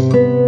you